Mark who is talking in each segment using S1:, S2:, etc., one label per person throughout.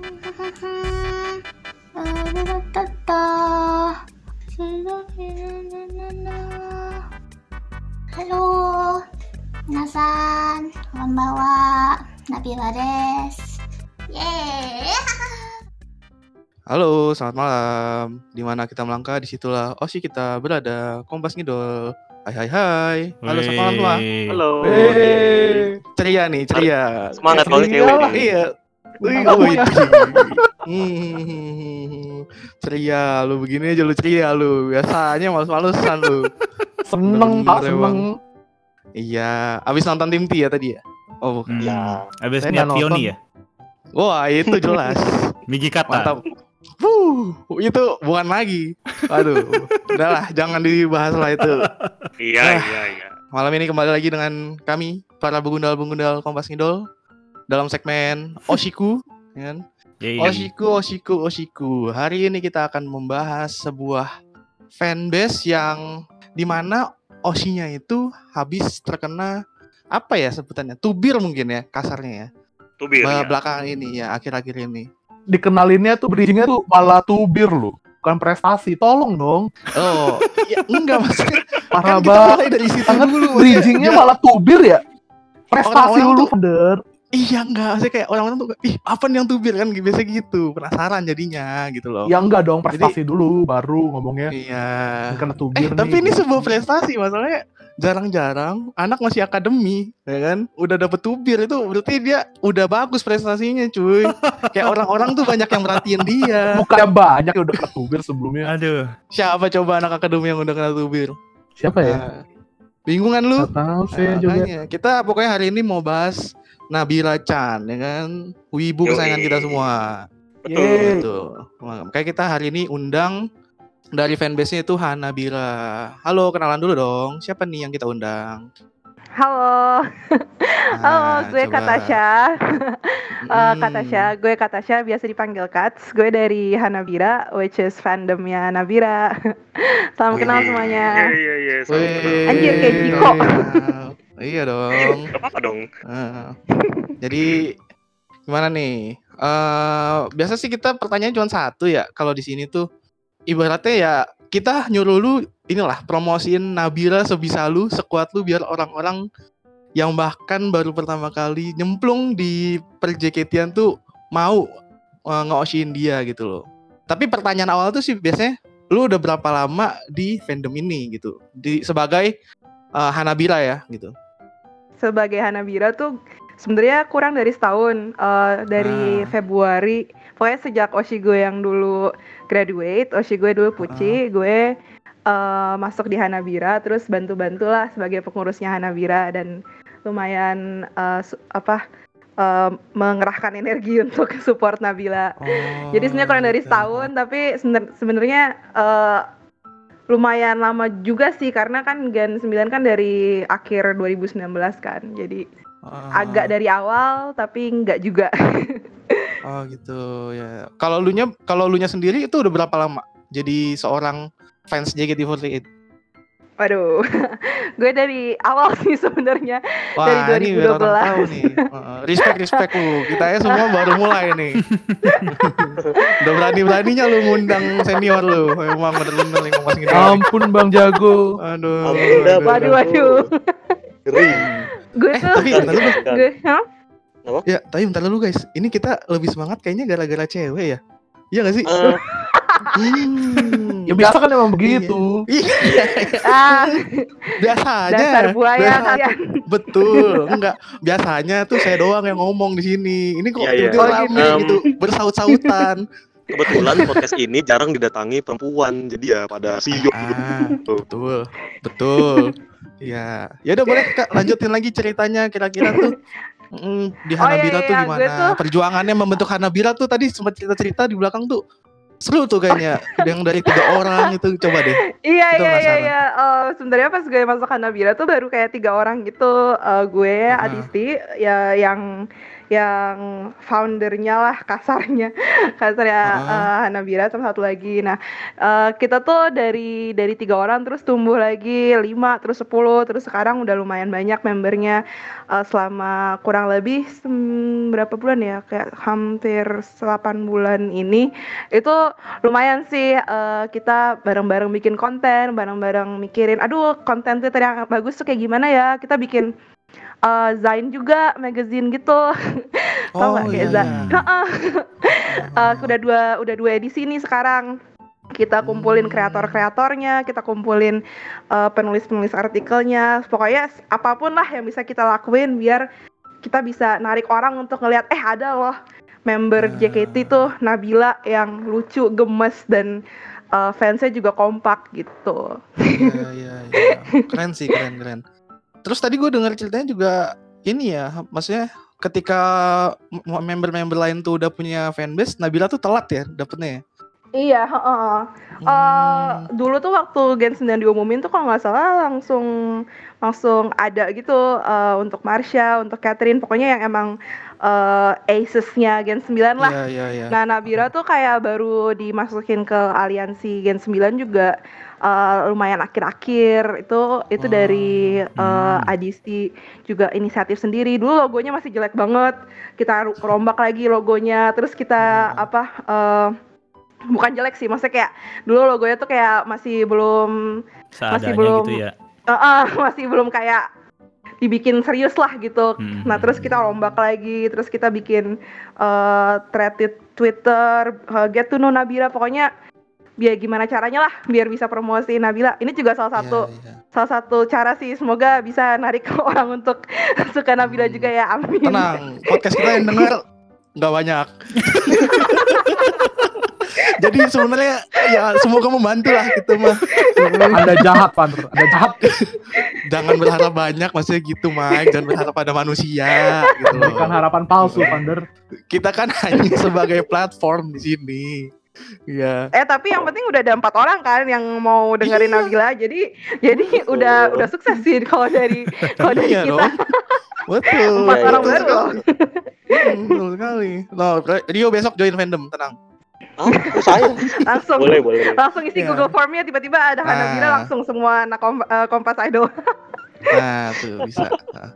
S1: Halo, minasan, konbanwa, Nabila des. Yeay.
S2: Halo, selamat malam. Di mana kita melangkah, di situlah Osi kita berada. Kompas Ngidol. Hai hai hai. Halo, selamat malam.
S3: Halo.
S2: Wey. Ceria nih, ceria.
S3: Semangat kalau cewek nih.
S2: Iya. Wih, wih.
S4: ya.
S2: Hmm, ceria lu begini aja lu ceria lu. Biasanya males-malesan lu.
S4: Seneng pak, seneng.
S2: Iya, abis nonton tim T ya tadi ya? Oh, bukan.
S5: Hmm.
S3: Ya.
S5: Abis
S4: Saya
S5: Pioni
S4: nonton.
S5: ya?
S2: Wah, itu jelas.
S5: Migi kata.
S2: Mantap. Wuh, itu bukan lagi. Waduh, udahlah, jangan dibahas lah itu.
S3: Iya,
S2: Ah.
S3: iya, iya.
S2: Malam ini kembali lagi dengan kami para begundal-begundal Kompas Ngidol dalam segmen Oshiku, ya kan?
S5: Yeay.
S2: Oshiku, Oshiku, Oshiku. Hari ini kita akan membahas sebuah fanbase yang di mana Oshinya itu habis terkena apa ya sebutannya? Tubir mungkin ya kasarnya ya.
S3: Tubir.
S2: Be-
S3: ya.
S2: Belakangan ini ya, akhir-akhir ini.
S4: Dikenalinnya tuh bridgingnya tuh malah tubir loh. Bukan prestasi, tolong dong.
S2: Oh, ya enggak maksudnya.
S4: Parah
S2: Kan kita
S4: banget.
S2: mulai dari situ dulu.
S4: bridgingnya malah tubir ya. Prestasi
S2: Orang-orang
S4: dulu,
S2: tuh-
S4: Feder.
S2: Iya enggak, maksudnya kayak orang-orang tuh ih apa nih yang tubir kan biasa gitu, penasaran jadinya gitu loh.
S4: Ya enggak dong, prestasi dulu baru ngomongnya.
S2: Iya. Eh,
S4: tubir
S2: tapi
S4: nih.
S2: ini sebuah prestasi masalahnya jarang-jarang anak masih akademi, ya kan? Udah dapet tubir itu berarti dia udah bagus prestasinya, cuy. kayak orang-orang tuh banyak yang merhatiin dia.
S4: Bukannya banyak yang udah kena tubir sebelumnya.
S5: Aduh.
S2: Siapa coba anak akademi yang udah kena tubir?
S4: Siapa ya?
S2: Nah, bingung kan lu?
S4: Gak tahu sih
S2: Nah,
S4: juga.
S2: Kita pokoknya hari ini mau bahas Nabila Chan, ya kan? Wibu kesayangan kita semua.
S3: Betul.
S4: Yeay.
S2: Gitu. Makanya kita hari ini undang dari fanbase-nya itu Hanabila. Halo, kenalan dulu dong. Siapa nih yang kita undang?
S6: Halo, halo,
S2: Nah,
S6: gue
S2: coba.
S6: Katasha. Eh,
S2: Mm.
S6: Katasha, gue Katasha biasa dipanggil Kats. Gue dari Hanabira, which is fandomnya Nabira. Salam kenal semuanya.
S3: Iya, iya, iya.
S6: Anjir, kayak Jiko.
S2: Iya dong.
S3: Gak apa-apa dong.
S2: Heeh. jadi gimana nih? Eh biasa sih kita pertanyaan cuma satu ya. Kalau di sini tuh ibaratnya ya kita nyuruh lu inilah promosiin Nabila sebisa lu, sekuat lu biar orang-orang yang bahkan baru pertama kali nyemplung di perjeketian tuh mau uh, nge dia gitu loh. Tapi pertanyaan awal tuh sih biasanya lu udah berapa lama di fandom ini gitu? Di sebagai uh, Hanabila ya gitu.
S6: Sebagai Hanabira tuh sebenarnya kurang dari setahun. Eh, dari
S2: Ah.
S6: Februari, pokoknya sejak Oshigo yang dulu graduate, Oshigo dulu Puci, gue eh, masuk di Hanabira, terus bantu-bantulah sebagai pengurusnya Hanabira dan lumayan su- apa eh, mengerahkan energi untuk support Nabila. Jadi sebenarnya kurang dari
S2: gitu.
S6: setahun, tapi sebenar- sebenarnya eh, lumayan lama juga sih karena kan Gen 9 kan dari akhir 2019 kan. Jadi
S2: Ah,
S6: agak dari awal tapi nggak juga.
S2: Oh gitu ya. Kalau lu nya kalau lu nya sendiri itu udah berapa lama jadi seorang fans JKT48?
S6: Waduh. gue dari awal sih sebenarnya.
S2: Wah,
S6: Dari
S2: ini biar orang
S6: 2012.
S2: tahu nih. Heeh, respect respect lu. Kita ya semua baru mulai nih. udah berani-beraninya lu ngundang senior lu. Emang bener-bener yang ngomong gini.
S4: Ampun Bang Jago.
S2: Aduh.
S3: Ampun
S2: aduh,
S6: Waduh,
S2: aduh.
S6: waduh.
S3: Ngeri.
S6: Gue
S2: Eh,
S6: tuh
S2: tapi bentar dulu.
S6: gue hah?
S2: Ya, tapi bentar dulu guys. Ini kita lebih semangat kayaknya gara-gara cewek ya. Iya gak sih?
S3: Eh,
S2: Hmm.
S4: Ya biasa kan emang begitu.
S2: Iya,
S6: ah,
S2: biasanya.
S6: dasar buaya kalian.
S2: Betul, enggak. Biasanya tuh saya doang yang ngomong di sini. Ini kok
S3: Iya, iya.
S2: tiba-tiba
S6: Oh,
S2: rame
S3: gitu.
S2: gitu, bersaut-sautan.
S3: kebetulan podcast ini jarang didatangi perempuan, jadi ya pada siok
S2: ah, betul, betul. Ya, ya udah boleh kak lanjutin lagi ceritanya kira-kira tuh mm, di
S6: Oh, iya,
S2: Hanabira tuh
S6: iya,
S2: gimana?
S6: gue tuh-
S2: Perjuangannya membentuk Hanabira tuh tadi sempat cerita-cerita di belakang tuh seru tuh kayaknya. yang dari tiga orang itu coba deh.
S6: Iya
S2: Itu
S6: iya iya iya. Eh, sebenarnya pas gue masuk Hanabira tuh baru kayak tiga orang gitu. Eh, gue
S2: Ah.
S6: Adisti ya yang yang foundernya lah kasarnya. Kasarnya
S2: Ah.
S6: eh, Hanabira sama satu lagi. Nah eh, kita tuh dari dari tiga orang terus tumbuh lagi lima terus 10 terus sekarang udah lumayan banyak membernya. Eh, selama kurang lebih berapa bulan ya? Kayak hampir 8 bulan ini. Itu lumayan sih eh, kita bareng-bareng bikin konten bareng-bareng mikirin aduh konten Twitter yang bagus tuh kayak gimana ya? Kita bikin eh, Zain juga magazine gitu Tau nggak kayak
S2: iya,
S6: Za-
S2: iya.
S6: Eh, udah dua udah dua edisi nih sekarang kita kumpulin
S2: Hmm.
S6: kreator-kreatornya, kita kumpulin eh, penulis-penulis artikelnya, pokoknya apa pun lah yang bisa kita lakuin biar kita bisa narik orang untuk ngelihat eh ada loh member
S2: Ah.
S6: JKT tuh Nabila yang lucu, gemes dan eh, fansnya juga kompak gitu.
S2: Iya, iya, iya. Keren sih, keren, keren. Terus tadi gue dengar ceritanya juga ini ya, maksudnya ketika member-member lain tuh udah punya fanbase, Nabila tuh telat ya dapetnya ya.
S6: Iya, heeh. Eh,
S2: Hmm.
S6: dulu tuh waktu Gen 9 diumumin tuh kalau nggak salah langsung langsung ada gitu eh, untuk Marsha, untuk Catherine, pokoknya yang emang eh, aces-nya Gen 9 lah.
S2: Iya, iya, iya.
S6: Nah, Nabira tuh kayak baru dimasukin ke aliansi Gen 9 juga eh, lumayan akhir-akhir. Itu itu
S2: Oh,
S6: dari eh,
S4: hmm.
S6: Adisi juga inisiatif sendiri. Dulu logonya masih jelek banget. Kita rombak lagi logonya. Terus kita
S2: Hmm.
S6: apa eh, bukan jelek sih, maksudnya kayak dulu logonya tuh kayak masih belum
S5: Seadanya
S6: belum-
S5: gitu ya.
S6: eh, eh, masih belum kayak dibikin serius lah gitu.
S5: Hmm.
S6: Nah terus kita rombak lagi, terus kita bikin eh thread di Twitter, eh, get to know Nabila, pokoknya biar gimana caranya lah biar bisa promosi Nabila. Ini juga salah satu
S2: Iya, iya.
S6: salah satu cara sih, semoga bisa narik orang untuk suka Nabila
S2: Hmm.
S6: juga ya, amin.
S2: Tenang, podcast kita yang denger nggak banyak. Jadi sebenarnya ya semoga membantu lah gitu mah.
S4: Anda jahat, Pander. Anda jahat.
S2: Jangan berharap banyak maksudnya gitu Mike, jangan berharap pada manusia gitu loh.
S4: Bukan harapan palsu, Pander.
S2: Kita kan hanya sebagai platform di sini. Iya.
S6: Eh tapi yang penting udah ada empat orang kan yang mau dengerin
S2: Iya.
S6: Nabila, jadi jadi udah udah sukses sih kalau dari kalau dari
S2: Iya
S6: kita
S2: dong. Betul.
S6: empat orang baru loh.
S2: Betul sekali. Loh, Rio besok join fandom, tenang.
S3: Ah, saya?
S6: langsung
S3: boleh, boleh.
S6: langsung isi
S2: Iya.
S6: Google Formnya tiba-tiba ada Hanabila
S2: Ah.
S6: langsung semua anak kom- eh, Kompas Idol.
S2: Nah, tuh bisa. Nah.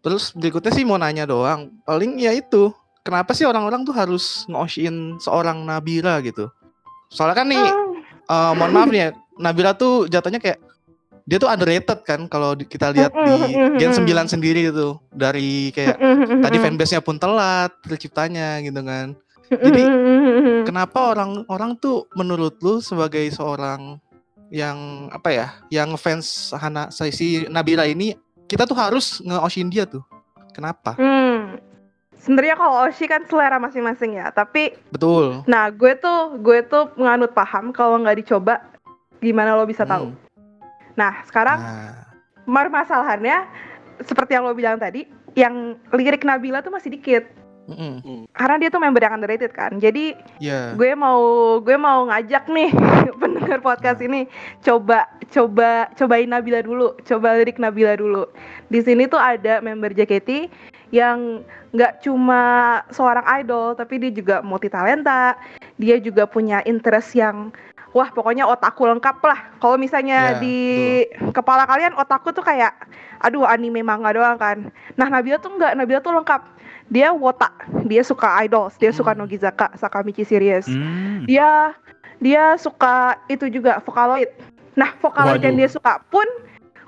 S2: Terus berikutnya sih mau nanya doang. Paling ya itu, kenapa sih orang-orang tuh harus nge seorang Nabila gitu? Soalnya kan nih, eh, mohon maaf nih ya, Nabila tuh jatuhnya kayak dia tuh underrated kan kalau kita lihat di Gen 9 sendiri gitu. Dari kayak tadi fanbase-nya pun telat terciptanya gitu kan. Jadi, Kenapa orang-orang tuh menurut lu sebagai seorang yang apa ya, yang fans Hana si Nabila ini kita tuh harus nge dia tuh. Kenapa?
S6: Hmm. Sebenarnya kalau Oshi kan selera masing-masing ya, tapi
S2: Betul.
S6: nah gue tuh gue tuh menganut paham kalau nggak dicoba gimana lo bisa tahu.
S2: Hmm.
S6: Nah sekarang
S2: Nah,
S6: permasalahannya seperti yang lo bilang tadi, yang lirik Nabila tuh masih dikit
S2: mm-mm.
S6: karena dia tuh member yang underrated kan. Jadi
S2: ya.
S6: gue mau gue mau ngajak nih pendengar podcast ini coba coba cobain Nabila dulu coba lirik Nabila dulu. Di sini tuh ada member JKT yang nggak cuma seorang idol tapi dia juga multi talenta dia juga punya interest yang wah pokoknya otakku lengkap lah. Kalau misalnya
S2: Ya,
S6: di kepala kalian otakku tuh kayak aduh anime manga doang kan. Nah Nabila tuh nggak Nabila tuh lengkap dia wotak dia suka idols dia suka
S2: Hmm.
S6: Nogizaka Sakamichi series
S5: Hmm.
S6: dia dia suka itu juga Vocaloid. Nah, Vocaloid yang
S5: Waduh.
S6: dia suka pun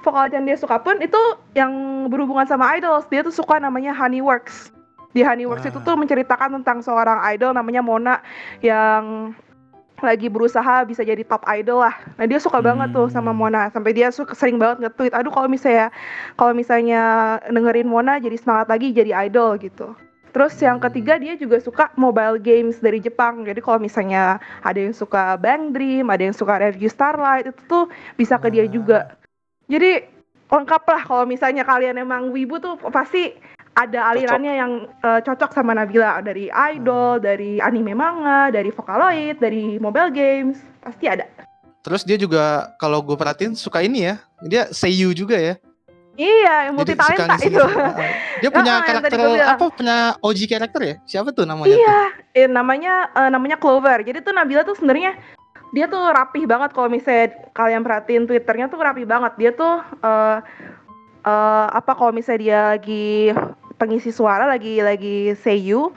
S6: Vocaloid yang dia suka pun itu yang berhubungan sama idols. Dia tuh suka namanya Honeyworks. Di Honeyworks
S2: Wah.
S6: itu tuh menceritakan tentang seorang idol namanya Mona yang lagi berusaha bisa jadi top idol lah. Nah dia suka banget tuh sama
S5: Hmm.
S6: Mona sampai dia suka sering banget nge-tweet. Aduh kalau misalnya kalau misalnya dengerin Mona jadi semangat lagi jadi idol gitu. Terus yang
S2: Hmm.
S6: ketiga dia juga suka mobile games dari Jepang. Jadi kalau misalnya ada yang suka Bang Dream, ada yang suka Review Starlight itu tuh bisa ke dia
S2: Wah.
S6: juga. Jadi lengkap lah kalau misalnya kalian emang wibu tuh pasti ada alirannya yang eh, cocok sama Nabila dari idol, dari anime manga, dari Vocaloid, dari mobile games pasti ada.
S2: Terus dia juga kalau gue perhatiin suka ini ya. Dia seiyu juga ya.
S6: Iya, yang multi talenta itu.
S2: Dia punya
S6: tadi
S2: karakter apa? Punya OG karakter ya? Siapa tuh namanya? tuh?
S6: Iya, eh, namanya eh, namanya Clover. Jadi tuh Nabila tuh sebenarnya dia tuh rapih banget kalau misalnya kalian perhatiin Twitternya tuh rapih banget. Dia tuh eh eh, apa kalau misalnya dia lagi pengisi suara lagi lagi seiyu,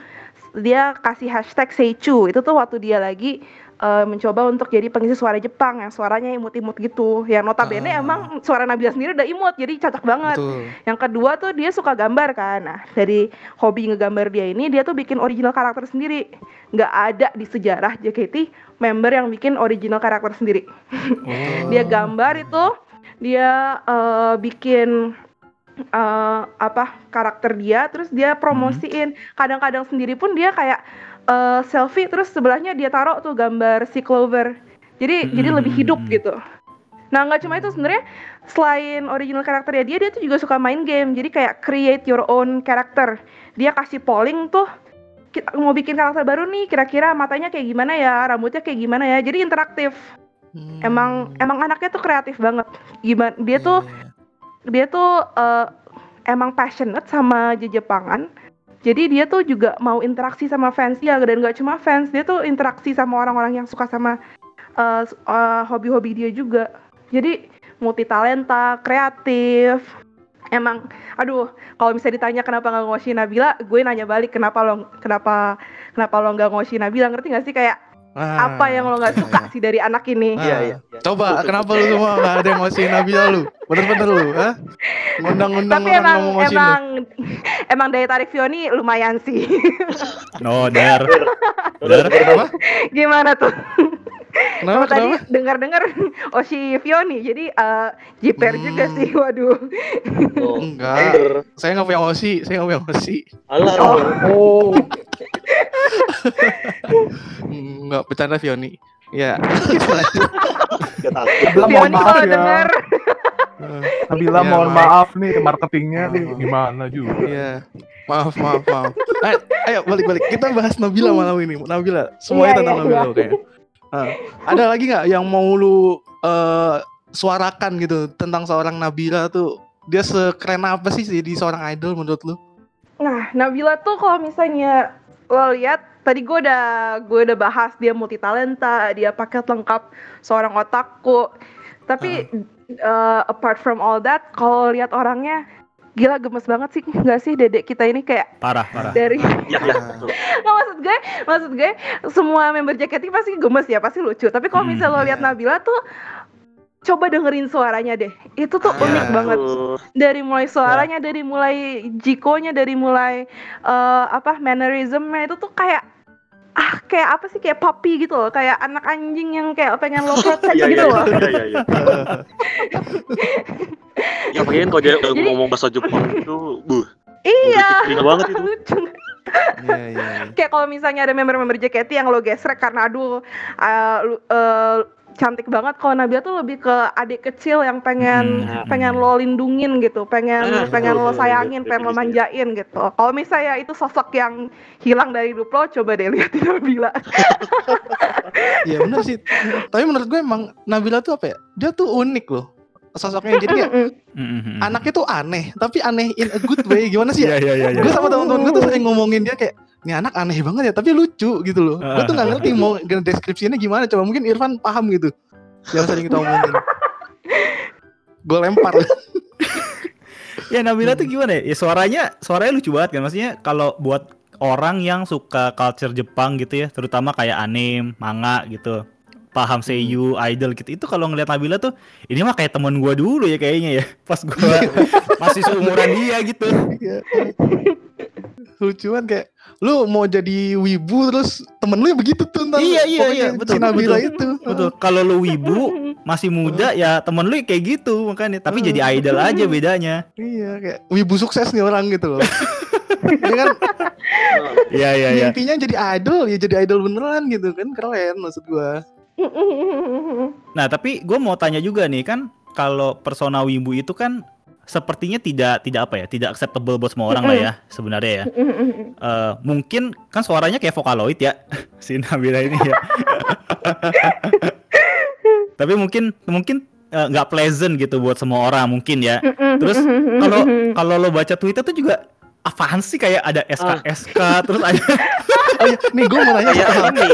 S6: dia kasih hashtag seichu. Itu tuh waktu dia lagi eh, mencoba untuk jadi pengisi suara Jepang yang suaranya imut-imut gitu. Yang notabene
S2: Ah.
S6: emang suara Nabila sendiri udah imut, jadi cocok banget.
S2: Betul.
S6: Yang kedua tuh dia suka gambar kan. Nah, dari hobi ngegambar dia ini dia tuh bikin original karakter sendiri. Nggak ada di sejarah JKT member yang bikin original karakter sendiri.
S2: Oh.
S6: Dia gambar itu dia eh, bikin eh, apa karakter dia terus dia promosiin. Kadang-kadang sendiri pun dia kayak eh, selfie terus sebelahnya dia taruh tuh gambar si Clover. Jadi jadi lebih hidup
S5: Hmm.
S6: gitu. Nah nggak cuma itu sebenarnya selain original karakternya dia, dia tuh juga suka main game. Jadi kayak create your own character. Dia kasih polling tuh kita mau bikin karakter baru nih, kira-kira matanya kayak gimana ya, rambutnya kayak gimana ya. Jadi interaktif.
S2: Hmm.
S6: Emang emang anaknya tuh kreatif banget. Gimana dia tuh
S2: Iya.
S6: Dia tuh eh, emang passionate sama Jepangan. Jadi dia tuh juga mau interaksi sama fans dia dan gak cuma fans, dia tuh interaksi sama orang-orang yang suka sama s- eh, hobi-hobi dia juga. Jadi multi talenta, kreatif. Emang, aduh, kalau misalnya ditanya kenapa nggak ngosi Nabila, gue nanya balik kenapa lo kenapa kenapa lo nggak ngosi Nabila, ngerti gak sih kayak
S2: Ah.
S6: apa yang lo nggak suka sih dari anak ini?
S2: Ah.
S3: Iya, iya.
S2: Coba, kenapa lu semua nggak ada yang ngosiin Nabila lu? Bener-bener lu, ha? Ngundang-ngundang
S6: Tapi
S2: orang
S6: emang
S2: ngomong ngosiin lu.
S6: emang emang daya tarik Fioni lumayan sih.
S5: No, der.
S3: Udah,
S5: Der.
S2: Apa?
S6: Gimana tuh?
S2: Kenapa?
S6: Kalau tadi
S2: Kenapa?
S6: dengar-dengar Oshi Fioni, jadi eh jiper
S2: Hmm.
S6: juga sih, waduh.
S3: Oh,
S2: Enggak. Saya nggak punya ngosi, saya nggak punya ngosi.
S3: Alah,
S6: Oh.
S4: Oh,
S2: Enggak, bercanda Fioni. Ya.
S4: Nabila mohon maaf
S6: kalau
S4: ya.
S6: denger,
S4: Nabila
S2: Ya,
S4: mohon
S2: maaf.
S4: maaf nih marketingnya nih gimana juga.
S2: Iya. Maaf, maaf, maaf. Ayo, ayo balik-balik. Kita bahas Nabila malam ini. Nabila, semuanya
S6: Iya,
S2: tentang
S6: iya,
S2: Nabila oke. Nah, ada lagi nggak yang mau lu eh, suarakan gitu tentang seorang Nabila tuh? Dia sekeren apa sih jadi seorang idol menurut lu?
S6: Nah, Nabila tuh kalau misalnya lo lihat tadi gue udah gue udah bahas dia multi talenta, dia paket lengkap seorang otakku. Tapi uh, apart from all that, kalau lihat orangnya gila gemes banget sih nggak sih dedek kita ini kayak
S5: Parah, parah.
S6: dari
S3: Ya, ya. betul.
S6: nggak maksud gue maksud gue semua member JKT pasti gemes ya pasti lucu tapi kalau
S5: Hmm,
S6: misalnya lo lihat
S2: iya.
S6: Nabila tuh coba dengerin suaranya deh itu tuh
S2: Ah,
S6: unik
S2: iya.
S6: banget dari mulai suaranya dari mulai jikonya dari mulai eh, apa mannerismnya itu tuh kayak ah kayak apa sih kayak puppy gitu loh kayak anak anjing yang kayak pengen lo protect
S3: Iya,
S6: gitu
S3: iya,
S6: loh
S3: iya, iya, iya. Ya, pengen kalau dia
S6: Jadi-
S3: ngomong bahasa Jepang itu, buh.
S6: iya
S3: banget itu.
S6: lucu
S2: Iya, iya. iya.
S6: kayak kalau misalnya ada member-member JKT yang lo gesrek karena aduh uh, uh, cantik banget kalau Nabila tuh lebih ke adik kecil yang pengen
S5: Hmm.
S6: pengen lo lindungin gitu pengen
S3: Ah,
S6: pengen
S3: betul,
S6: lo sayangin
S3: betul,
S6: pengen lo
S3: betul.
S6: manjain gitu kalau misalnya itu sosok yang hilang dari hidup lo coba deh liatin Nabila
S2: Iya benar sih. Tapi menurut gue emang Nabila tuh apa ya? Dia tuh unik loh sosoknya. Jadi kayak anaknya tuh aneh, tapi aneh in a good way. Gimana sih
S5: Iya,
S2: ya?
S5: iya, iya. iya.
S2: Gue sama teman-teman gue tuh sering ngomongin dia kayak ini anak aneh banget ya, tapi lucu gitu loh. Gue tuh nggak ngerti mau deskripsinya gimana. Coba mungkin Irfan paham gitu. Yang sering kita omongin. Gue lempar.
S5: Ya Nabila tuh gimana ya? Ya suaranya suaranya lucu banget kan. Maksudnya kalau buat orang yang suka culture Jepang gitu ya, terutama kayak anime, manga gitu. Paham seiyu, idol gitu. Itu kalau ngeliat Nabila tuh ini mah kayak temen gua dulu ya kayaknya ya. Pas gua masih seumuran dia gitu.
S2: Lucuan kayak lu mau jadi wibu terus temen lu ya begitu tuh ntar
S5: Iya, iya, iya, betul,
S2: Nabila
S5: betul.
S2: itu
S5: Betul. Kalau lu wibu masih muda ya temen lu kayak gitu makanya. Tapi jadi idol aja bedanya.
S2: iya kayak wibu sukses nih orang gitu loh Dia kan
S5: Iya iya iya.
S2: mimpinya jadi idol ya jadi idol beneran gitu kan keren maksud gua
S5: Nah, tapi gue mau tanya juga nih kan kalau persona wibu itu kan sepertinya tidak tidak apa ya, tidak acceptable buat semua orang lah ya sebenarnya ya. Eh, mungkin kan suaranya kayak vokaloid ya si Nabila ini ya. tapi mungkin mungkin eh, nggak pleasant gitu buat semua orang mungkin ya.
S6: Mm-mm,
S5: Terus kalau kalau lo baca Twitter tuh juga apaan sih kayak ada SK SK terus ada
S2: Oh iya, nih gue mau nanya
S3: Kayak ini.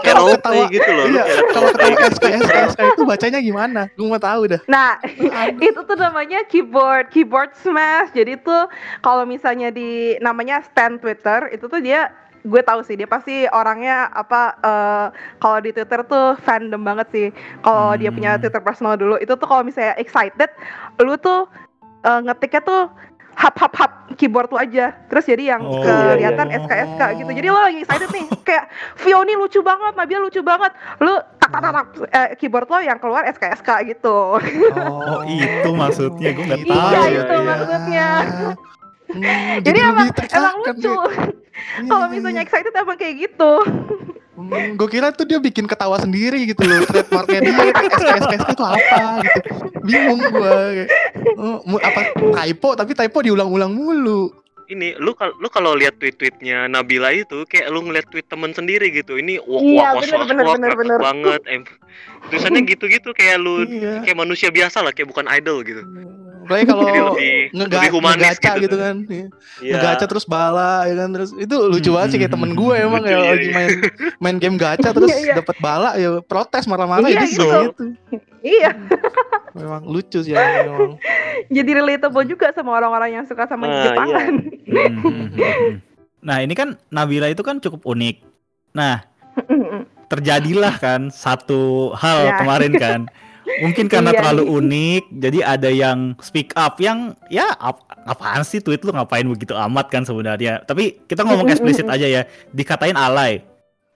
S3: Kayak
S2: Kalau ketawa-
S3: gitu loh.
S2: Iya,
S3: kayak
S2: kalau ketawa. SK, SK, SK itu bacanya gimana? Gue mau tahu dah.
S6: Nah, itu tuh namanya keyboard keyboard smash. Jadi tuh kalau misalnya di namanya stand Twitter itu tuh dia gue tahu sih dia pasti orangnya apa eh, kalau di Twitter tuh fandom banget sih. Kalau dia punya
S5: Hmm.
S6: Twitter personal dulu itu tuh kalau misalnya excited, lu tuh eh, ngetiknya tuh hap hap hap keyboard lu aja. Terus jadi yang
S5: Oh,
S6: kelihatan
S5: iya, iya.
S6: SK SK gitu. Jadi lo lagi excited nih kayak Vio nih lucu banget, Nabila lucu banget. Lu tak tak tak, eh, keyboard lo yang keluar SK SK gitu.
S5: Oh, itu maksudnya, gua nggak
S2: Gitu.
S6: tahu. Iya, itu
S2: Iya.
S6: maksudnya.
S2: Hmm,
S6: Jadi emang
S2: lebih tertekan
S6: emang
S2: nih.
S6: lucu.
S2: Iya,
S6: Kalau
S2: iya,
S6: misalnya
S2: iya.
S6: excited emang kayak gitu.
S2: Hmm, gue kira tuh dia bikin ketawa sendiri gitu loh trademarknya dia SK SK SK itu apa gitu bingung gue oh, apa typo tapi typo diulang-ulang mulu
S3: Ini lu kalau lu kalau lihat tweet-tweetnya Nabila itu kayak lu ngeliat tweet temen sendiri gitu. Ini wah
S6: Iya,
S3: wah wah wah
S6: bener.
S3: banget. Em, tulisannya gitu-gitu kayak lu
S2: iya
S3: kayak manusia biasa lah, kayak bukan idol gitu.
S2: Apalagi kalau
S3: Jadi lebih
S2: ngega
S3: lebih humanis
S2: ngegaca
S3: gitu,
S2: gitu
S3: kan.
S2: kan Iya.
S3: Iya.
S2: ngegaca terus bala ya kan terus itu lucu banget sih kayak temen gue emang
S3: Lucu,
S2: ya
S3: iya,
S2: lagi
S3: iya.
S2: main main game gacha terus
S6: Iya, iya.
S2: dapat bala ya protes marah-marah
S6: Iya,
S2: ya
S6: gitu.
S2: gitu.
S6: Iya,
S2: memang lucu sih ya memang
S6: jadi relatable juga sama orang-orang yang suka sama
S3: Nah,
S6: Jepangan.
S5: Hmm. Nah, ini kan Nabila itu kan cukup unik. Nah, terjadilah kan satu hal
S6: Ya.
S5: kemarin kan. Mungkin karena
S6: Iya,
S5: terlalu unik, jadi ada yang speak up yang ya ap- apaan sih tweet lu ngapain begitu amat kan sebenarnya. Tapi kita ngomong eksplisit aja ya, dikatain alay.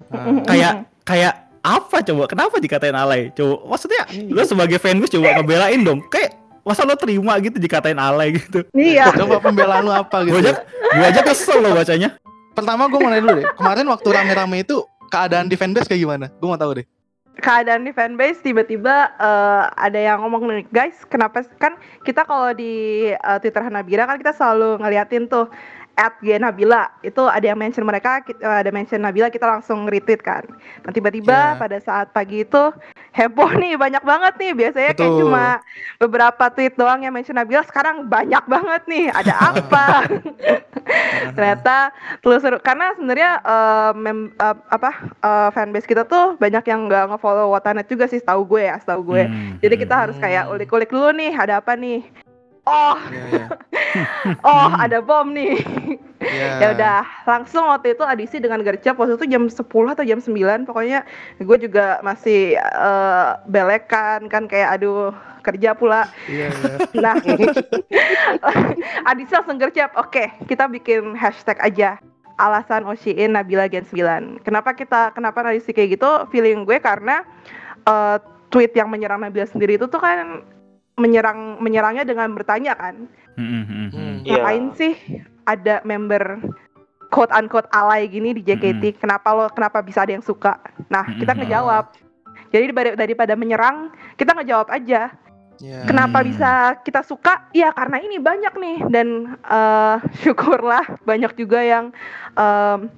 S2: Ah,
S5: Kayak kayak apa coba? Kenapa dikatain alay? Coba maksudnya lu sebagai fanbase coba ngebelain dong. Kayak masa lo terima gitu dikatain alay gitu.
S6: Iya.
S2: coba pembelaan lu apa
S5: Gua
S2: gitu
S5: aja gua aja kesel lo bacanya.
S2: pertama gue mau nanya dulu deh kemarin waktu rame-rame itu keadaan di fanbase kayak gimana gue mau tahu deh
S6: keadaan di fanbase tiba-tiba eh, ada yang ngomong nih guys kenapa kan kita kalau di eh, Twitter Hanabira kan kita selalu ngeliatin tuh at Nabila. Itu ada yang mention mereka ki- eh, ada mention Nabila kita langsung retweet kan. Nah tiba-tiba
S2: Iya.
S6: pada saat pagi itu heboh nih banyak banget nih. Biasanya kayak
S2: Betul.
S6: cuma beberapa tweet doang yang mention Nabila. Sekarang banyak banget nih. Ada apa? Ternyata telusur karena sebenarnya eh, mem- eh, apa eh, fanbase kita tuh banyak yang nggak ngefollow Watanet juga sih setahu gue ya setahu gue.
S5: Hmm,
S6: jadi
S5: hmm.
S6: kita harus kayak ulik-ulik dulu nih ada apa nih oh
S2: Iya, iya.
S6: oh
S5: Hmm.
S6: ada bom nih
S2: Iya.
S6: ya udah langsung waktu itu adisi dengan gercep waktu itu jam 10 atau jam 9 pokoknya gue juga masih eh, belekan kan kayak aduh kerja pula
S2: Iya, iya.
S6: Nah, Adisa langsung gercep. Oke, kita bikin hashtag aja. Alasan Oshiin Nabila Gen 9. Kenapa kita kenapa Adisi kayak gitu? Feeling gue karena eh, tweet yang menyerang Nabila sendiri itu tuh kan menyerang menyerangnya dengan bertanya kan.
S5: Hmm, hmm, hmm, hmm.
S3: Iya.
S6: Ngapain sih ada member quote unquote alay gini di JKT? Kenapa lo kenapa bisa ada yang suka? Nah, kita
S5: Mm-mm.
S6: ngejawab. Jadi daripada- menyerang, kita ngejawab aja.
S2: Iya.
S6: Kenapa
S5: Hmm.
S6: bisa kita suka? Ya karena ini banyak nih dan eh, syukurlah banyak juga yang em,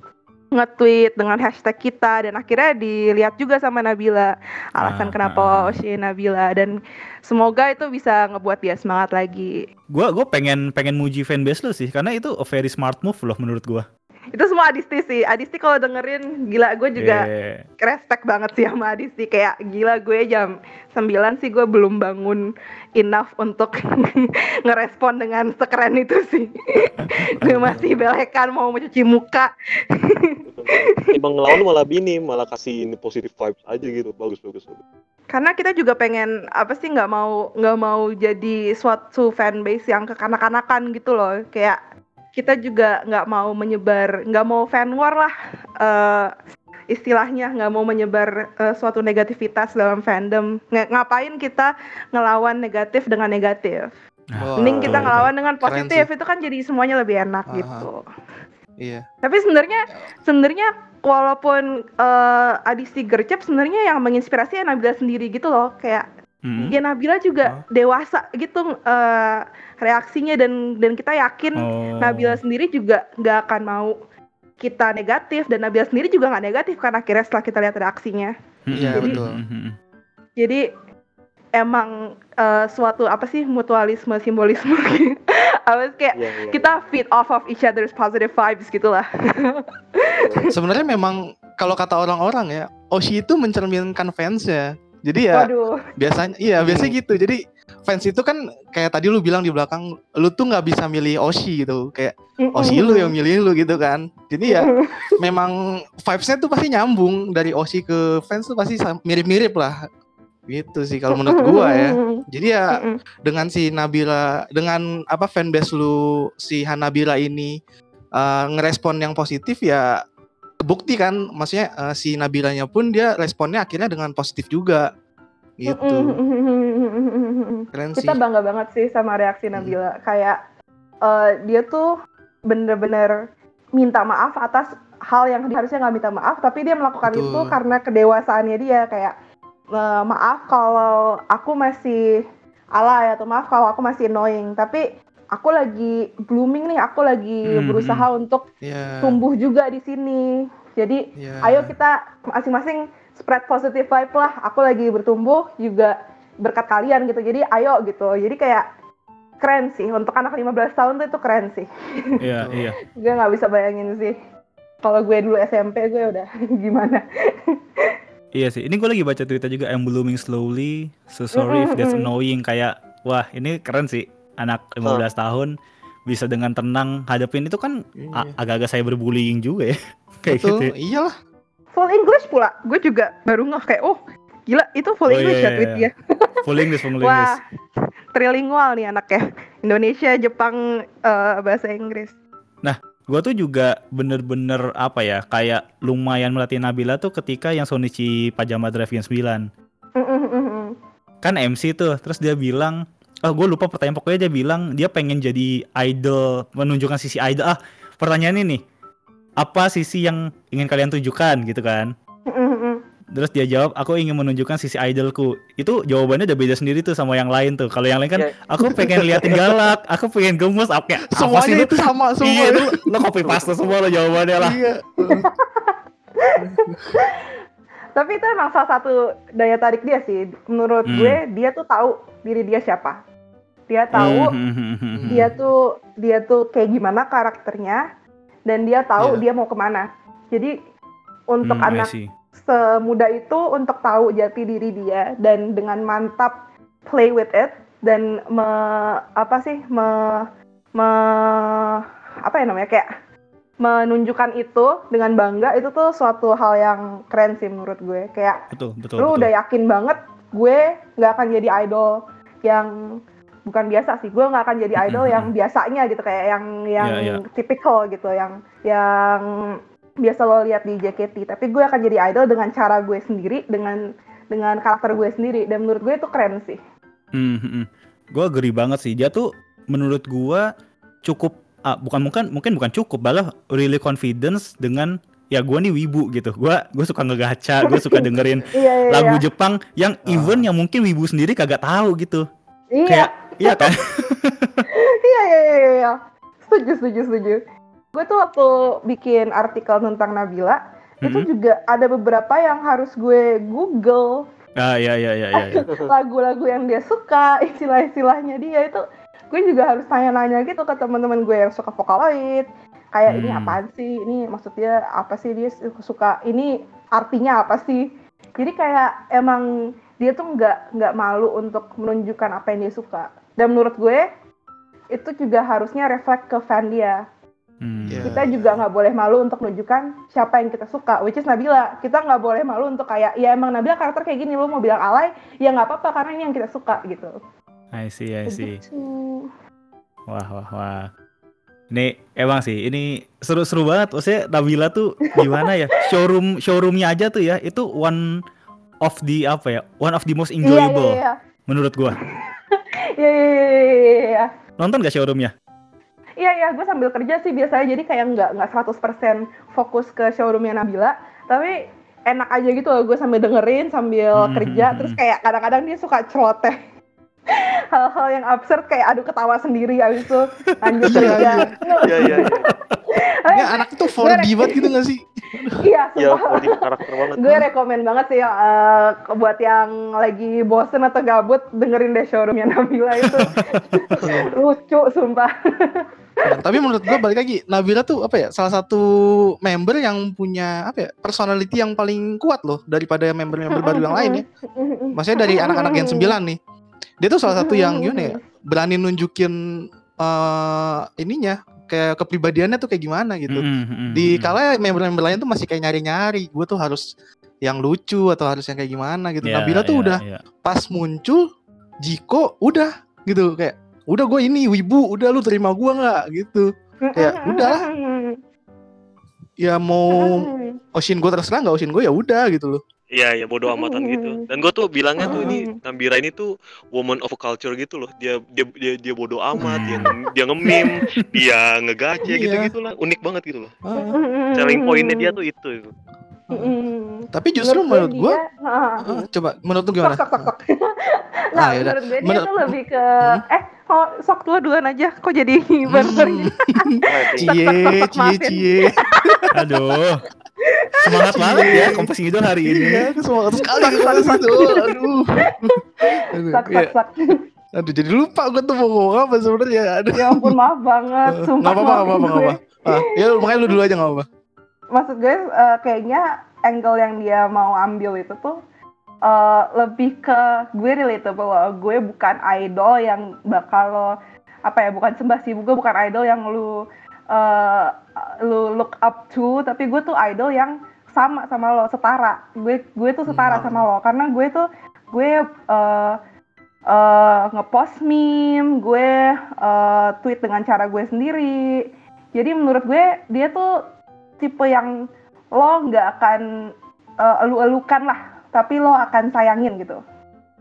S6: nge-tweet dengan hashtag kita dan akhirnya dilihat juga sama Nabila alasan
S5: Ah,
S6: kenapa
S5: ah, ah.
S6: Oshi Nabila dan semoga itu bisa ngebuat dia semangat lagi.
S5: Gua gua pengen pengen muji fanbase lu sih karena itu a very smart move loh menurut gua.
S6: Itu semua Adisti sih. Adisti kalau dengerin gila gue juga
S5: Yeah.
S6: respect banget sih sama Adisti kayak gila gue jam 9 sih gue belum bangun enough untuk ngerespon dengan sekeren itu sih gue masih belekan mau mencuci muka
S3: Timbang ngelawan malah bini, malah kasih ini positive vibes aja gitu. Bagus bagus. bagus.
S6: karena kita juga pengen apa sih nggak mau nggak mau jadi suatu fanbase yang kekanak-kanakan gitu loh kayak kita juga nggak mau menyebar nggak mau fan war lah eh, istilahnya nggak mau menyebar eh, suatu negativitas dalam fandom Ng- ngapain kita ngelawan negatif dengan negatif
S2: Wah,
S6: mending kita ngelawan dengan positif itu kan jadi semuanya lebih enak
S2: Aha.
S6: gitu
S2: Iya.
S6: tapi sebenarnya sebenarnya walaupun eh, Adisti gercep sebenarnya yang menginspirasi ya Nabila sendiri gitu loh kayak
S5: Hmm.
S6: ya Nabila juga dewasa gitu eh, reaksinya dan dan kita yakin
S5: Oh.
S6: Nabila sendiri juga nggak akan mau kita negatif dan Nabila sendiri juga nggak negatif kan akhirnya setelah kita lihat reaksinya
S5: Hmm,
S2: Iya,
S5: hmm,
S2: betul.
S5: hmm, hmm.
S6: jadi emang eh, suatu apa sih mutualisme simbolisme sih kayak
S3: Iya, iya.
S6: kita feed off of each other's positive vibes gitu lah
S2: Sebenarnya memang kalau kata orang-orang ya, Oshi itu mencerminkan fansnya. Jadi ya
S6: waduh
S2: biasanya iya biasanya gitu. Jadi fans itu kan kayak tadi lu bilang di belakang, lu tuh nggak bisa milih Oshi gitu. Kayak Oshi lu yang milih lu gitu kan. Jadi ya memang vibes-nya tuh pasti nyambung dari Oshi ke fans tuh pasti mirip-mirip lah. Gitu sih kalau menurut gua ya. Jadi ya dengan si Nabila dengan apa fanbase lu si Hanabila ini eh, ngerespon yang positif ya bukti kan. Maksudnya eh, si Nabilanya pun dia responnya akhirnya dengan positif juga. Gitu. Keren sih.
S6: kita bangga banget sih sama reaksi
S2: Hmm.
S6: Nabila. Kayak eh, dia tuh bener-bener minta maaf atas hal yang harusnya nggak minta maaf tapi dia melakukan
S2: Betul.
S6: itu karena kedewasaannya dia. Kayak "Eh, maaf kalau aku masih alay atau maaf kalau aku masih annoying tapi aku lagi blooming nih aku lagi
S5: Hmm,
S6: berusaha untuk
S2: ya
S6: tumbuh juga di sini. Jadi
S2: ya.
S6: ayo kita masing-masing spread positive vibe lah. Aku lagi bertumbuh juga berkat kalian gitu. Jadi ayo gitu. Jadi kayak keren sih. Untuk anak 15 tahun tuh itu keren sih.
S5: Iya, iya.
S6: gue nggak bisa bayangin sih. Kalau gue dulu SMP gue udah gimana
S5: Iya sih. Ini gue lagi baca Twitter juga I'm blooming slowly. So sorry if that's annoying kayak wah, ini keren sih. Anak 15 tahun bisa dengan tenang hadapin itu kan
S2: Iya.
S5: agak-agak saya berbullying juga ya. kayak
S2: Betul,
S5: gitu. ya.
S2: iyalah
S6: full English pula gue juga baru ngeh kayak oh gila itu full
S5: Oh,
S6: English
S5: iya,
S6: ya tweet
S5: iya.
S6: dia
S5: Full English, full English.
S6: wah trilingual nih anaknya Indonesia Jepang eh, bahasa Inggris
S5: Gua tuh juga bener-bener apa ya, kayak lumayan melatih Nabila tuh ketika yang Sonichi Pajama Drive Gen 9.
S6: Mm-mm-mm-mm.
S5: Kan MC tuh, terus dia bilang, oh gue lupa pertanyaan pokoknya dia bilang dia pengen jadi idol, menunjukkan sisi idol. Ah, pertanyaannya nih, apa sisi yang ingin kalian tunjukkan gitu kan? Terus dia jawab, aku ingin menunjukkan sisi idolku. Itu jawabannya udah beda sendiri tuh sama yang lain tuh. Kalau yang lain kan,
S3: Ya.
S5: aku pengen liatin galak, aku pengen gemes, apa, kayak, apa sih
S2: semuanya
S5: lu?
S2: itu sama semua
S5: Iya, lu, lu copy paste semua lo jawabannya lah.
S2: iya
S6: Tapi itu emang salah satu daya tarik dia sih. Menurut
S5: Hmm.
S6: gue, dia tuh tahu diri dia siapa. Dia tahu
S5: Hmm, hmm, hmm,
S6: dia tuh dia tuh kayak gimana karakternya dan dia tahu
S2: Iya.
S6: dia mau ke mana. Jadi untuk
S5: Hmm,
S6: anak
S5: see.
S6: semuda itu untuk tahu jati diri dia dan dengan mantap play with it dan me, apa sih me, me- apa ya namanya kayak menunjukkan itu dengan bangga itu tuh suatu hal yang keren sih menurut gue kayak
S5: Betul, betul,
S6: lu
S5: betul.
S6: udah yakin banget gue nggak akan jadi idol yang bukan biasa sih gue nggak akan jadi idol yang biasanya gitu kayak yang yang
S5: Iya, iya.
S6: typical gitu yang yang biasa lo lihat di JKT tapi gue akan jadi idol dengan cara gue sendiri dengan dengan karakter gue sendiri dan menurut gue itu keren sih
S5: Hmm, hmm, hmm. Gua agree banget sih. Dia tuh menurut gua cukup ah, bukan mungkin mungkin bukan cukup, malah really confidence dengan ya gua nih wibu gitu. Gua gua suka ngegacha, gua suka dengerin
S6: iya iya
S5: lagu
S6: iya.
S5: Jepang yang even yang mungkin wibu sendiri kagak tahu gitu.
S6: iya
S5: Kayak iya kan?
S6: iya iya iya iya setuju setuju setuju gue tuh waktu bikin artikel tentang Nabila itu
S5: Mhm.
S6: juga ada beberapa yang harus gue Google
S5: Ah iya iya iya iya. iya.
S6: lagu-lagu yang dia suka, istilah-istilahnya dia itu gue juga harus tanya-nanya gitu ke teman-teman gue yang suka Vocaloid. Kayak ini
S5: Hmm.
S6: apaan sih? Ini maksudnya apa sih dia suka ini artinya apa sih? Jadi kayak emang dia tuh nggak nggak malu untuk menunjukkan apa yang dia suka. Dan menurut gue itu juga harusnya reflect ke fan dia.
S5: Hmm.
S2: Iya.
S6: Kita juga nggak boleh malu untuk menunjukkan siapa yang kita suka, which is Nabila. Kita nggak boleh malu untuk kayak, ya emang Nabila karakter kayak gini, lu mau bilang alay, ya nggak apa-apa karena ini yang kita suka gitu.
S5: I see, I see.
S6: Begitu.
S5: Wah, wah, wah. Ini emang sih, ini seru-seru banget. Maksudnya Nabila tuh gimana ya? Showroom showroomnya aja tuh ya, itu one of the apa ya? One of the most
S6: Iya,
S5: enjoyable
S6: iya,
S5: menurut gua.
S6: iya, iya, iya, iya, iya.
S5: Nonton gak showroomnya?
S6: Iya, iya, gue sambil kerja sih biasanya, jadi kayak nggak nggak 100% fokus ke showroomnya Nabila, tapi enak aja gitu loh, gue sambil dengerin, sambil
S5: Hmm,
S6: kerja,
S5: hmm,
S6: terus
S5: hmm.
S6: kayak kadang-kadang dia suka celoteh. Hal-hal yang absurd kayak aduh ketawa sendiri abis itu lanjut kerja.
S3: Iya iya iya.
S6: Eh,
S2: Ya anak itu 4D banget gitu gak sih?
S6: iya
S3: Ya, karakter banget.
S6: gue rekomen banget sih eh, buat yang lagi bosen atau gabut dengerin deh showroomnya Nabila itu lucu sumpah
S2: Nah, tapi menurut gua balik lagi Nabila tuh apa ya salah satu member yang punya apa ya personality yang paling kuat loh daripada member-member baru yang lain ya. Maksudnya dari anak-anak yang sembilan nih. Dia tuh salah satu yang gimana ya berani nunjukin eh ininya kayak kepribadiannya tuh kayak gimana gitu.
S5: Mm, mm, mm,
S2: di kala member-member lain tuh masih kayak nyari-nyari gue tuh harus yang lucu atau harus yang kayak gimana gitu.
S5: Iya,
S2: Nabila tuh
S5: iya,
S2: udah
S5: iya.
S2: pas muncul Jiko udah gitu kayak udah gue ini wibu udah lu terima gua nggak gitu Ya, udah. ya mau Oshin gue terserah nggak Oshin gue ya udah gitu loh
S3: Iya, ya bodo amatan gitu. Dan gue tuh bilangnya tuh ini Nabira ini tuh woman of culture gitu loh. Dia dia dia, dia bodo amat, dia nge- dia nge-meme, dia ngegace
S2: Iya.
S3: gitu-gitu lah. Unik banget gitu loh.
S2: Ah,
S3: Selling pointnya dia tuh itu.
S2: tapi justru menurut
S6: gue
S2: gue
S6: ah.
S2: ah, coba menurut lu gimana
S6: sok nah
S2: Ah, yaudah.
S6: menurut gue dia tuh lebih ke
S2: Hmm?
S6: eh oh, sok dua duaan aja kok jadi bareng
S2: Hmm, cie cie
S6: maafin.
S2: cie
S5: Aduh. Semangat banget ya Kompas Ngidul hari ini.
S2: Aku semangat sekali kalau situ. Aduh. Aduh,
S6: sak sak sak
S2: Aduh, jadi lupa gue tuh mau ngomong apa sebenarnya. Aduh.
S6: ya ampun maaf banget
S2: Eh,
S6: sumpah
S2: Nggak apa-apa,
S6: maafin
S2: apa-apa, nggak
S6: gue.
S2: apa. Ah, ya makanya lu dulu aja nggak apa.
S6: maksud gue eh, kayaknya angle yang dia mau ambil itu tuh eh, lebih ke gue relatable loh gue bukan idol yang bakal lo apa ya bukan sembah sih gue bukan idol yang lu eh, lu look up to tapi gue tuh idol yang sama sama lo setara. Gue gue tuh setara
S2: Hmm.
S6: sama lo karena gue tuh gue eh eh, ngepost meme gue eh, tweet dengan cara gue sendiri. Jadi menurut gue dia tuh tipe yang lo nggak akan eh, elu-elukan lah tapi lo akan sayangin gitu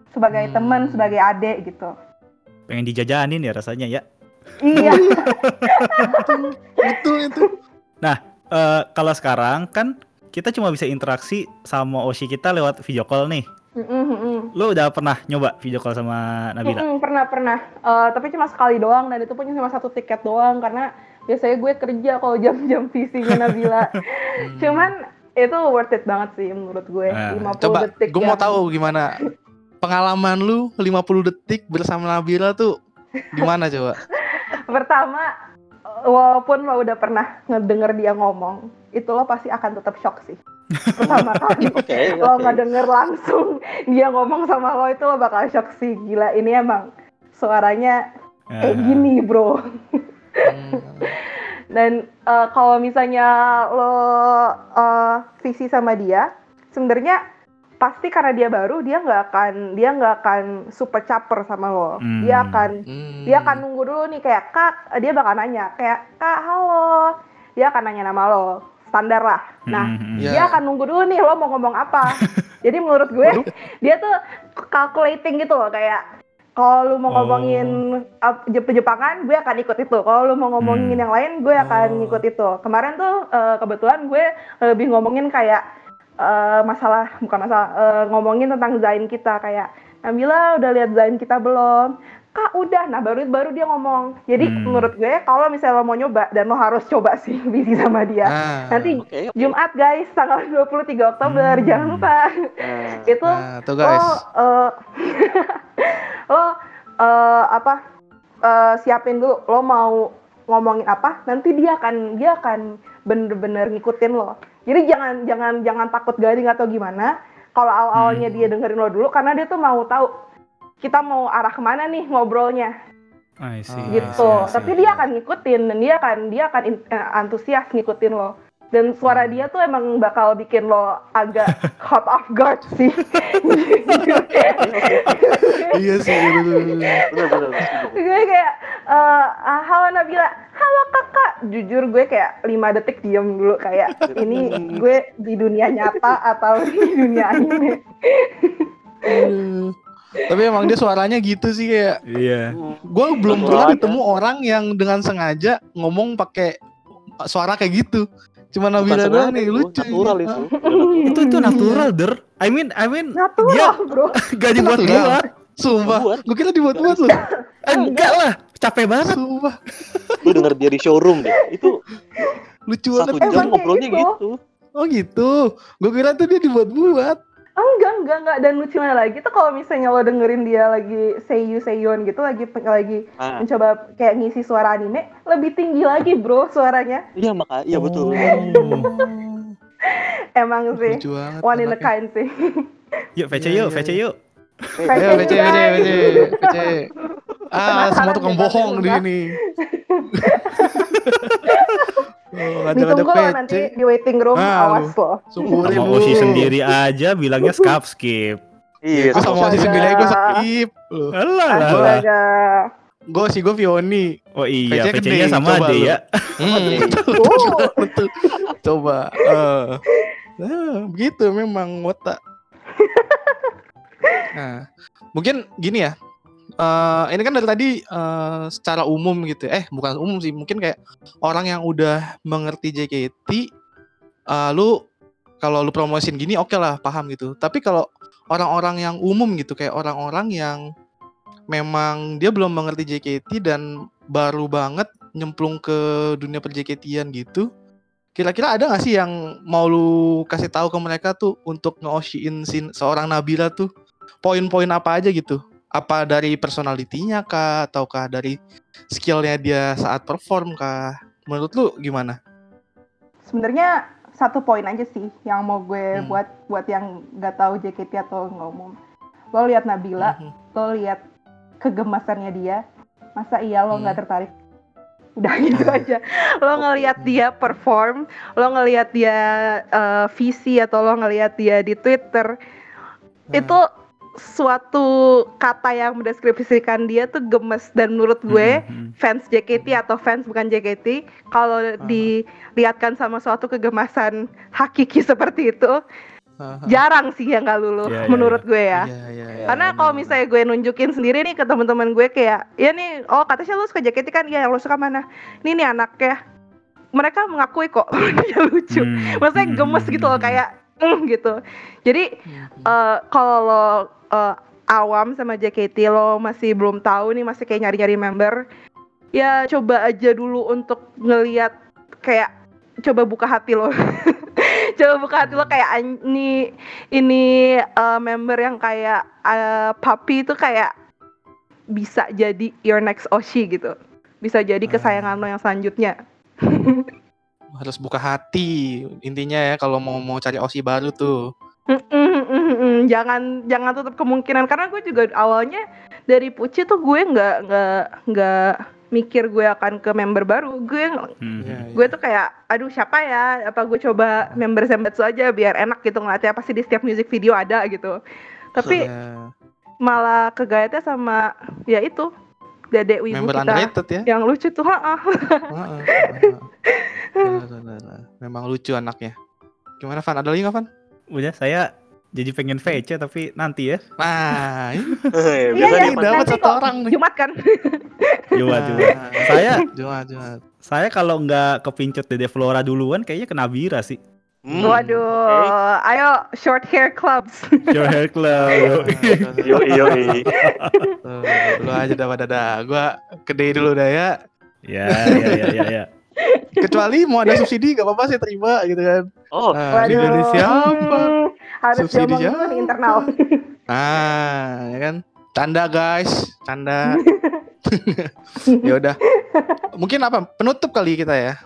S6: sebagai
S2: Hmm.
S6: teman sebagai adik gitu
S5: Pengen dijajanin ya rasanya ya.
S6: iya
S2: Betul itu.
S5: Eh kalau sekarang kan kita cuma bisa interaksi sama Oshi kita lewat video call nih.
S6: Mm-mm.
S5: Lu udah pernah nyoba video call sama Nabila?
S6: Mm-mm, pernah pernah Eh, tapi cuma sekali doang dan itu pun cuma satu tiket doang karena biasanya gue kerja kalau jam-jam visinya Nabila
S2: Hmm.
S6: cuman itu worth it banget sih menurut gue
S5: Ah,
S6: 50
S2: Coba,
S6: detik
S2: gue mau
S6: yang-
S2: tahu gimana pengalaman lu 50 detik bersama Nabila tuh gimana coba?
S6: pertama walaupun lo udah pernah ngedenger dia ngomong itu lo pasti akan tetap shock sih pertama kali
S3: Oke,
S6: lo
S3: oke.
S6: nggak denger langsung dia ngomong sama lo itu lo bakal shock sih gila ini emang suaranya kayak
S5: Eh,
S6: gini bro
S2: Hmm.
S6: dan eh, kalau misalnya lo eh, visi sama dia sebenarnya pasti karena dia baru dia nggak akan dia nggak akan super caper sama lo
S5: Hmm.
S6: dia akan
S2: Hmm.
S6: dia akan nunggu dulu nih kayak kak dia bakal nanya kayak kak halo dia akan nanya nama lo standar lah nah
S5: mm, mm,
S2: Iya.
S6: dia akan nunggu dulu nih lo mau ngomong apa jadi menurut gue dia tuh calculating gitu loh kayak kalau lu mau
S5: Oh.
S6: ngomongin Jep- Jepangan gue akan ikut itu kalau lu mau ngomongin
S5: Hmm.
S6: yang lain gue akan
S2: Oh.
S6: ngikut itu kemarin tuh uh, kebetulan gue lebih ngomongin kayak uh, masalah bukan masalah uh, ngomongin tentang zain kita kayak Nabila udah lihat zain kita belum kak udah nah baru baru dia ngomong jadi
S5: Hmm.
S6: menurut gue kalau misalnya lo mau nyoba dan lo harus coba sih visi sama dia
S2: Ah.
S6: nanti
S3: oke.
S6: Jumat guys tanggal 23 Oktober
S5: Hmm.
S6: jangan lupa
S3: Nah,
S6: itu
S2: Nah, tuh guys.
S6: lo eh, lo eh, apa eh, siapin dulu lo mau ngomongin apa nanti dia akan dia akan bener-bener ngikutin lo jadi jangan jangan jangan takut garing atau gimana kalau awal-awalnya
S5: Hmm.
S6: dia dengerin lo dulu karena dia tuh mau tahu kita mau arah ke mana nih ngobrolnya?
S5: I see,
S2: Ah,
S5: I
S6: gitu.
S5: see, I see.
S6: tapi dia akan ngikutin dan dia akan dia akan in- eh, antusias ngikutin lo. Dan suara dia tuh emang bakal bikin lo agak hot off guard sih.
S2: Iya sih,
S3: bener.
S6: gue kayak eh ah, halo Nabila halo kakak. Jujur gue kayak lima detik diem dulu kayak ini gue di dunia nyata atau di dunia anime?
S2: Aduh. Tapi emang dia suaranya gitu sih kayak
S5: Iya.
S2: gue belum pernah
S3: aja.
S2: ketemu orang yang dengan sengaja ngomong pakai suara kayak gitu. Cuma Nabila doang nih
S3: itu,
S2: lucu.
S3: Natural itu.
S5: Itu itu natural, Der. I mean, I mean
S6: natural
S5: dia
S6: bro
S5: gak dibuat buat.
S2: Sumpah, gue kira dibuat-buat loh.
S5: Enggak lah, capek banget.
S2: Sumpah,
S3: Lu denger dia di showroom deh. Itu
S2: lucu
S3: satu
S2: banget.
S3: jam
S6: Emang kayak
S3: ngobrolnya
S6: gitu.
S3: gitu.
S2: Oh gitu. Gue kira tuh dia dibuat-buat.
S6: Enggak, enggak, enggak. Dan lucunya lagi tuh kalau misalnya lo dengerin dia lagi seiyu seiyun gitu, lagi lagi
S3: Ah,
S6: mencoba kayak ngisi suara anime, lebih tinggi lagi bro suaranya.
S3: iya maka iya betul.
S6: Emang sih,
S2: Lucu banget.
S6: one in a kind sih.
S5: Yuk, VC yuk, VC
S2: iya.
S5: yuk.
S2: Ayo VC VC VC VC. Ah, semua tukang bohong di sini. Oh,
S6: Ditunggu
S2: VC.
S6: nanti di waiting room,
S2: Ah,
S6: awas lo.
S2: Syukurin
S5: Sama. Oshi sendiri aja bilangnya skip skip.
S3: Iya,
S2: Gue sama Oshi
S6: Astaga.
S2: sendiri aja gue skip. Loh.
S5: Alah, alah.
S6: Astaga.
S2: Gue sih gue Vioni.
S5: Oh iya,
S2: gede,
S5: sama
S2: lu.
S5: ya.
S2: Hmm, betul,
S6: Oh.
S2: betul. Coba. eh. Nah, begitu memang otak. Nah, mungkin gini ya. Eh ini kan dari tadi eh, secara umum gitu. ya. Eh, bukan umum sih. Mungkin kayak orang yang udah mengerti JKT, eh, lu kalau lu promosin gini oke lah, paham gitu. Tapi kalau orang-orang yang umum gitu, kayak orang-orang yang memang dia belum mengerti JKT dan baru banget nyemplung ke dunia per JKT-an gitu. Kira-kira ada gak sih yang mau lu kasih tahu ke mereka tuh untuk nge-oshiin seorang Nabila tuh poin-poin apa aja gitu? Apa dari personalitinya kah ataukah dari skillnya dia saat perform kah? Menurut lu gimana?
S6: Sebenarnya satu poin aja sih yang mau gue
S2: Hmm.
S6: buat buat yang nggak tahu JKT atau nggak umum. Lo lihat Nabila,
S2: Mhm.
S6: lo lihat kegemasannya dia, masa iya lo nggak
S2: Hmm.
S6: tertarik? Udah gitu
S2: Ah.
S6: aja. Lo ngelihat dia perform, lo ngelihat dia eh, visi atau lo ngelihat dia di Twitter,
S2: Nah,
S6: itu suatu kata yang mendeskripsikan dia tuh gemes. Dan menurut gue
S5: Hmm, hmm.
S6: fans JKT atau fans bukan JKT kalau dilihatkan sama suatu kegemasan hakiki seperti itu
S2: aha.
S6: jarang sih yang nggak luluh
S5: Iya, iya,
S6: menurut gue ya.
S2: Iya, iya, iya,
S6: karena
S2: iya,
S6: kalau misalnya gue nunjukin sendiri nih ke teman-teman gue kayak ya nih oh katanya lu suka JKT kan? Iya yang lu suka mana? Ini nih anaknya. Mereka mengakui kok dia lucu.
S5: Hmm,
S6: maksudnya
S5: hmm,
S6: gemes
S5: hmm,
S6: gitu loh
S5: hmm.
S6: kayak mm, gitu. Jadi eh kalau eh, awam sama JKT lo masih belum tahu nih masih kayak nyari-nyari member. Ya coba aja dulu untuk ngeliat kayak coba buka hati lo. Coba buka hati lo kayak "An- ini ini eh, member yang kayak eh, papi itu kayak bisa jadi your next Oshi gitu. Bisa jadi kesayangan lo yang selanjutnya.
S2: Harus buka hati intinya ya kalau mau mau cari osi baru tuh.
S6: Mm, mm, mm, mm. jangan jangan tutup kemungkinan. Karena gue juga awalnya dari Puci tuh gue nggak nggak nggak mikir gue akan ke member baru. Gue
S5: Hmm,
S6: gue tuh kayak aduh siapa ya? Apa gue coba member Zenbatsu aja biar enak gitu ngeliatnya. Pasti di setiap music video ada gitu. Tapi
S2: Iya.
S6: malah kegayatnya sama ya itu dedek wibu
S2: member
S6: kita
S2: underrated ya?
S6: yang lucu tuh ha
S2: Heeh, heeh. Benar, benar, benar. memang lucu anaknya. Gimana Van? Ada lagi nggak Van?
S5: Udah saya jadi pengen VC tapi nanti ya.
S2: nah
S3: Eh,
S6: Iya,
S3: biasa
S6: iya,
S3: nih,
S2: dapat satu orang nih.
S6: Jumat kan
S5: Coba
S2: Nah,
S5: coba. Saya
S2: Jumat Jumat
S5: saya kalau nggak kepincut Dede Flora duluan kayaknya kena Bira sih.
S3: Hmm,
S6: waduh ayo short hair clubs
S5: Your Hair Club.
S3: Yo yo
S2: lu aja dah pada dah gua gede dulu dah ya
S5: ya, ya, ya, ya, ya.
S2: Kecuali mau ada subsidi gak apa-apa saya terima gitu kan.
S3: Oh,
S2: nah, di dari siapa?
S6: harus
S2: Subsidi siapa?
S6: di internal.
S2: Nah ya kan? Canda guys. Canda. Ya udah. Mungkin apa? Penutup kali kita ya.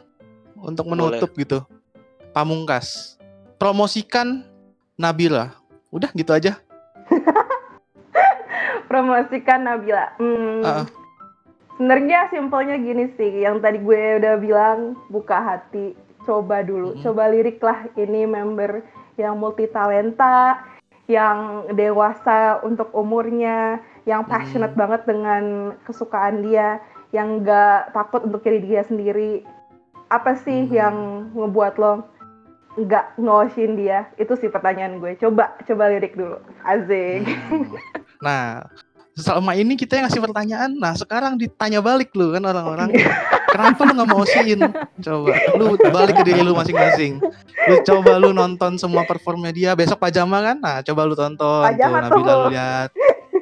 S2: Untuk menutup gitu. Pamungkas. Promosikan Nabila. Udah gitu aja.
S6: Promosikan Nabila. Hmm,
S2: Ah.
S6: Sebenarnya simpelnya gini sih, yang tadi gue udah bilang buka hati, coba dulu,
S2: Mhm.
S6: coba lirik lah ini member yang multi talenta, yang dewasa untuk umurnya, yang passionate
S2: Mhm.
S6: banget dengan kesukaan dia, yang gak takut untuk jadi dia sendiri. Apa sih
S2: Mhm.
S6: yang ngebuat lo nggak ngoshin dia? Itu sih pertanyaan gue. Coba, coba lirik dulu. Asik.
S2: Hmm. Nah, selama ini kita yang ngasih pertanyaan, nah sekarang ditanya balik lu kan orang-orang, kenapa lu nggak mau sin? Coba, lu balik ke diri lu masing-masing. Lu coba lu nonton semua performnya dia, besok pajama kan? Nah, coba lu tonton
S6: Pajama
S2: tuh, Nabila lu lihat.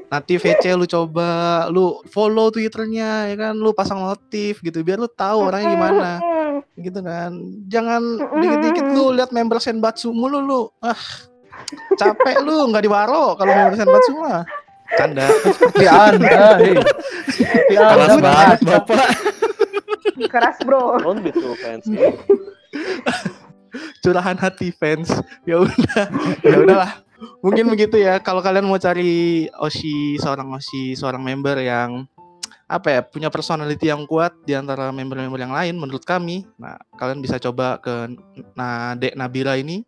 S2: Nanti VC lu coba, lu follow Twitternya ya kan, lu pasang notif gitu, biar lu tahu orangnya gimana. Gitu kan. Jangan dikit-dikit lu lihat member Senbatsu mulu lu. Ah. Capek lu nggak diwaro kalau member Senbatsu mah. Canda.
S4: Seperti anda, hei. Seperti
S5: Keras
S4: anda.
S5: banget bapak.
S6: Keras bro.
S3: Don't be too fancy.
S2: Curahan hati fans. Ya udah. Ya udahlah. Mungkin begitu ya. Kalau kalian mau cari Oshi seorang Oshi seorang member yang apa ya punya personality yang kuat di antara member-member yang lain menurut kami. Nah, kalian bisa coba ke Nade Nabila ini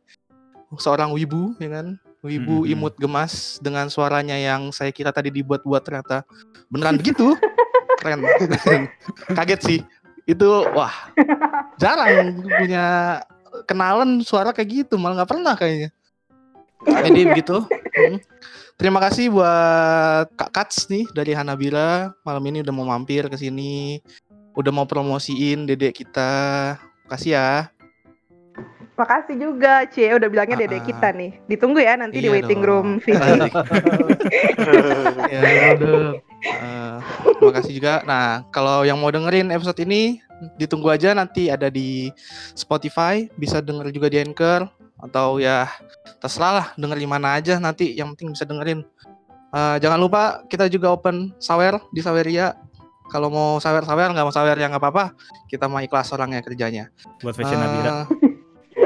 S2: seorang wibu ya kan? Wibu
S5: Mhm.
S2: imut gemas dengan suaranya yang saya kira tadi dibuat-buat ternyata beneran begitu. Keren. Kaget sih. Itu wah. Jarang punya kenalan suara kayak gitu, malah nggak pernah kayaknya. Jadi begitu. Mm. Terima kasih buat Kak Kats nih dari Hanabila malam ini udah mau mampir ke sini, udah mau promosiin dedek kita. Makasih ya.
S6: Makasih juga, Cie. Udah bilangnya
S2: Ah,
S6: dedek
S2: ah.
S6: kita nih. Ditunggu ya nanti di
S2: Iya
S6: waiting
S2: dong.
S6: room.
S2: Asik. Ya, eh, terima kasih juga. Nah, kalau yang mau dengerin episode ini, ditunggu aja nanti ada di Spotify, bisa denger juga di Anchor atau ya terserah lah denger di mana aja nanti yang penting bisa dengerin. Eh, jangan lupa kita juga open sawer di Saweria. Kalau mau sawer-sawer nggak mau sawer ya nggak apa-apa. Kita mau ikhlas orangnya kerjanya.
S5: Buat fashion Nabila.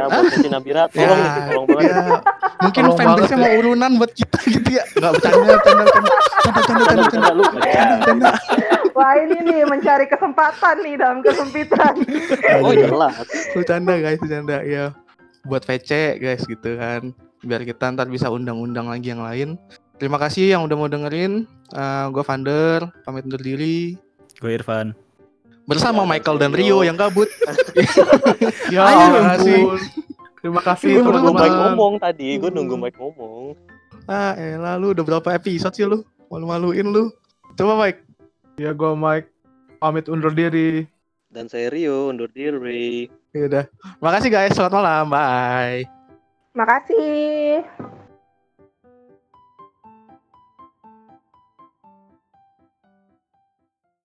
S2: Eh,
S3: Ya buat Sesi Nabira, tolong
S2: Ya,
S3: nih, tolong banget.
S2: ya, mungkin
S4: banget
S2: mau urunan buat kita gitu ya. Nggak bercanda, bercanda, bercanda, bercanda, bercanda, bercanda.
S6: Wah ini nih mencari kesempatan nih dalam kesempitan.
S3: Oh jelas.
S2: bercanda guys bercanda ya buat VC guys gitu kan biar kita ntar bisa undang-undang lagi yang lain terima kasih yang udah mau dengerin gue Vander pamit undur diri
S5: Gue Irfan.
S2: Bersama
S3: Ya,
S2: Michael dan
S3: Rio.
S2: Rio yang gabut
S4: Ya,
S2: Ayo,
S4: terima kasih. Terima kasih
S3: Gue nunggu Mike ngomong tadi, gue nunggu Mike ngomong.
S2: ah elah lu udah berapa episode sih lu malu-maluin lu coba Mike
S4: Ya, gue Mike. Pamit undur diri.
S3: Dan saya Rio, undur diri.
S2: ya udah makasih guys selamat malam bye
S6: Makasih.